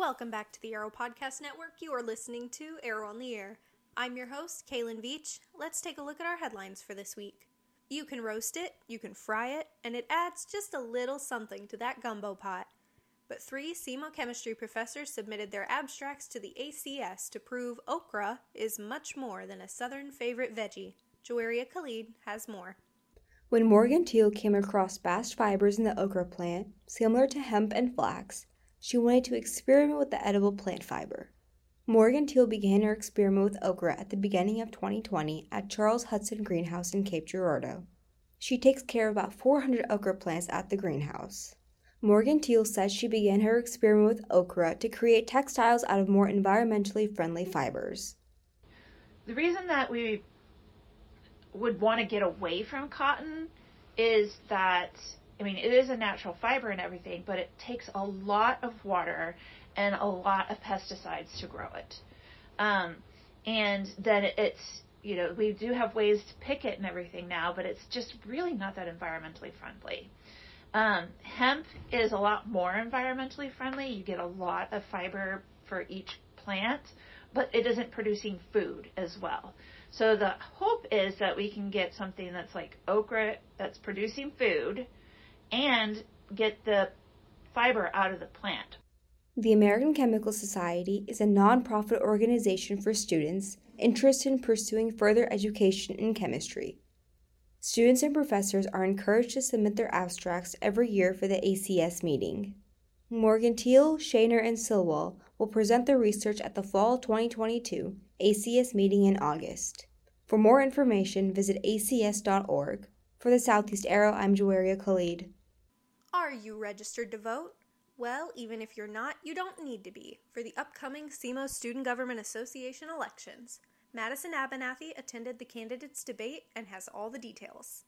Welcome back to the Arrow Podcast Network. You are listening to Arrow on the Air. I'm your host, Kaylin Veach. Let's take a look at our headlines for this week. You can roast it, you can fry it, and it adds just a little something to that gumbo pot. But three SEMO chemistry professors submitted their abstracts to the ACS to prove okra is much more than a southern favorite veggie. Joaria Khalid has more. When Morgan Teal came across bast fibers in the okra plant, similar to hemp and flax, she wanted to experiment with the edible plant fiber. Morgan Teal began her experiment with okra at the beginning of 2020 at Charles Hutson Greenhouse in Cape Girardeau. She takes care of about 400 okra plants at the greenhouse. Morgan Teal says she began her experiment with okra to create textiles out of more environmentally friendly fibers. The reason that we would want to get away from cotton is that I mean, it is a natural fiber and everything, but it takes a lot of water and a lot of pesticides to grow it. Um, and then it's, you know, we do have ways to pick it and everything now, but it's just really not that environmentally friendly. Um, hemp is a lot more environmentally friendly. You get a lot of fiber for each plant, but it isn't producing food as well. So the hope is that we can get something that's like okra that's producing food and get the fiber out of the plant. The American Chemical Society is a nonprofit organization for students interested in pursuing further education in chemistry. Students and professors are encouraged to submit their abstracts every year for the ACS meeting. Morgan Teal, Shaner, and Silwell will present their research at the Fall 2022 ACS meeting in August. For more information, visit acs.org. For the Southeast Arrow, I'm Joaria Khalid. Are you registered to vote? Well, even if you're not, you don't need to be for the upcoming SEMO Student Government Association elections. Madison Abernathy attended the candidates debate and has all the details.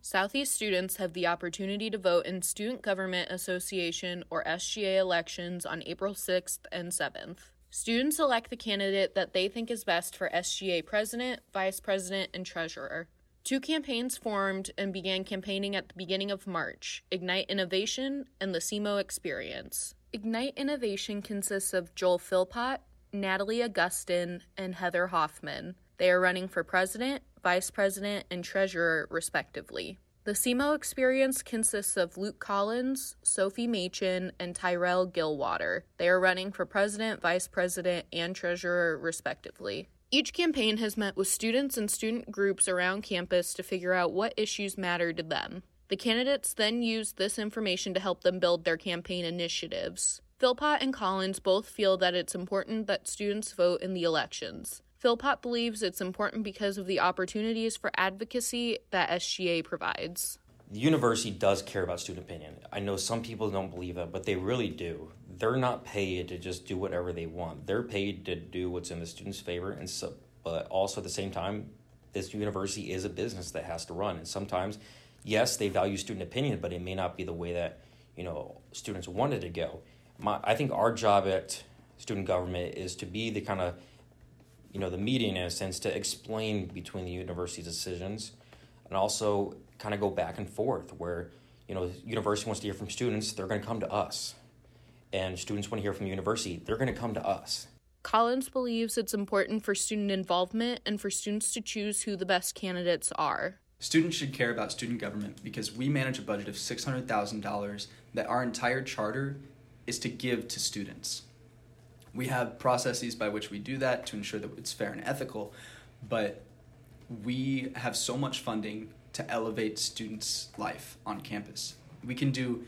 Southeast students have the opportunity to vote in Student Government Association or SGA elections on April 6th and 7th. Students elect the candidate that they think is best for SGA president, vice president, and treasurer. Two campaigns formed and began campaigning at the beginning of March Ignite Innovation and the SEMO Experience. Ignite Innovation consists of Joel Philpott, Natalie Augustin, and Heather Hoffman. They are running for president, vice president, and treasurer, respectively. The SEMO experience consists of Luke Collins, Sophie Machin, and Tyrell Gilwater. They are running for president, vice president, and treasurer, respectively. Each campaign has met with students and student groups around campus to figure out what issues matter to them. The candidates then use this information to help them build their campaign initiatives. Philpott and Collins both feel that it's important that students vote in the elections. Philpott believes it's important because of the opportunities for advocacy that SGA provides. The university does care about student opinion. I know some people don't believe that, but they really do they're not paid to just do whatever they want. They're paid to do what's in the student's favor, and so, but also at the same time, this university is a business that has to run, and sometimes, yes, they value student opinion, but it may not be the way that you know students wanted to go. My, I think our job at student government is to be the kind of you know the median in a sense to explain between the university's decisions, and also kind of go back and forth where you know university wants to hear from students, they're going to come to us and students want to hear from the university, they're going to come to us. Collins believes it's important for student involvement and for students to choose who the best candidates are. Students should care about student government because we manage a budget of $600,000 that our entire charter is to give to students. We have processes by which we do that to ensure that it's fair and ethical, but we have so much funding to elevate students' life on campus. We can do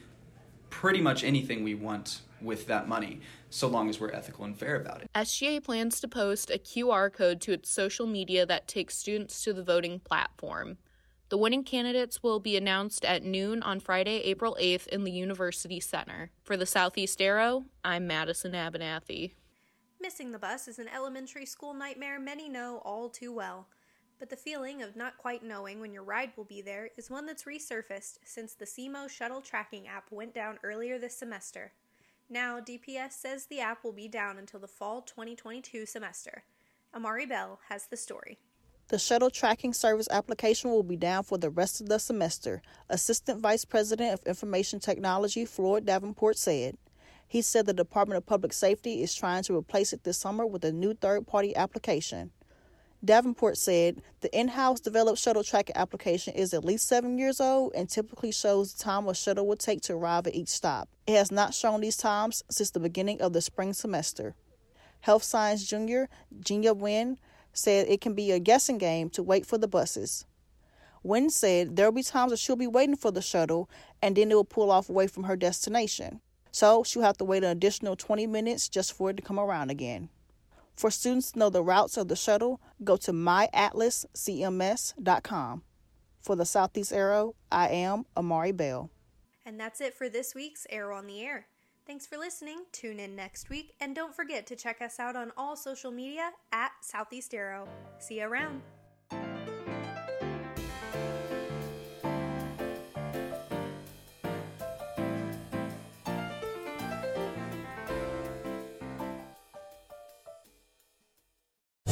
pretty much anything we want with that money, so long as we're ethical and fair about it. SGA plans to post a QR code to its social media that takes students to the voting platform. The winning candidates will be announced at noon on Friday, April 8th in the University Center. For the Southeast Arrow, I'm Madison Abernathy. Missing the bus is an elementary school nightmare many know all too well. But the feeling of not quite knowing when your ride will be there is one that's resurfaced since the SEMO shuttle tracking app went down earlier this semester. Now, DPS says the app will be down until the fall 2022 semester. Amari Bell has the story. The shuttle tracking service application will be down for the rest of the semester, Assistant Vice President of Information Technology Floyd Davenport said. He said the Department of Public Safety is trying to replace it this summer with a new third party application. Davenport said the in house developed shuttle tracking application is at least seven years old and typically shows the time a shuttle will take to arrive at each stop. It has not shown these times since the beginning of the spring semester. Health Science Junior Gina Wynn said it can be a guessing game to wait for the buses. Wynn said there will be times that she'll be waiting for the shuttle and then it will pull off away from her destination. So she'll have to wait an additional 20 minutes just for it to come around again. For students to know the routes of the shuttle, go to myatlascms.com. For the Southeast Arrow, I am Amari Bell. And that's it for this week's Arrow on the Air. Thanks for listening. Tune in next week, and don't forget to check us out on all social media at Southeast Arrow. See you around.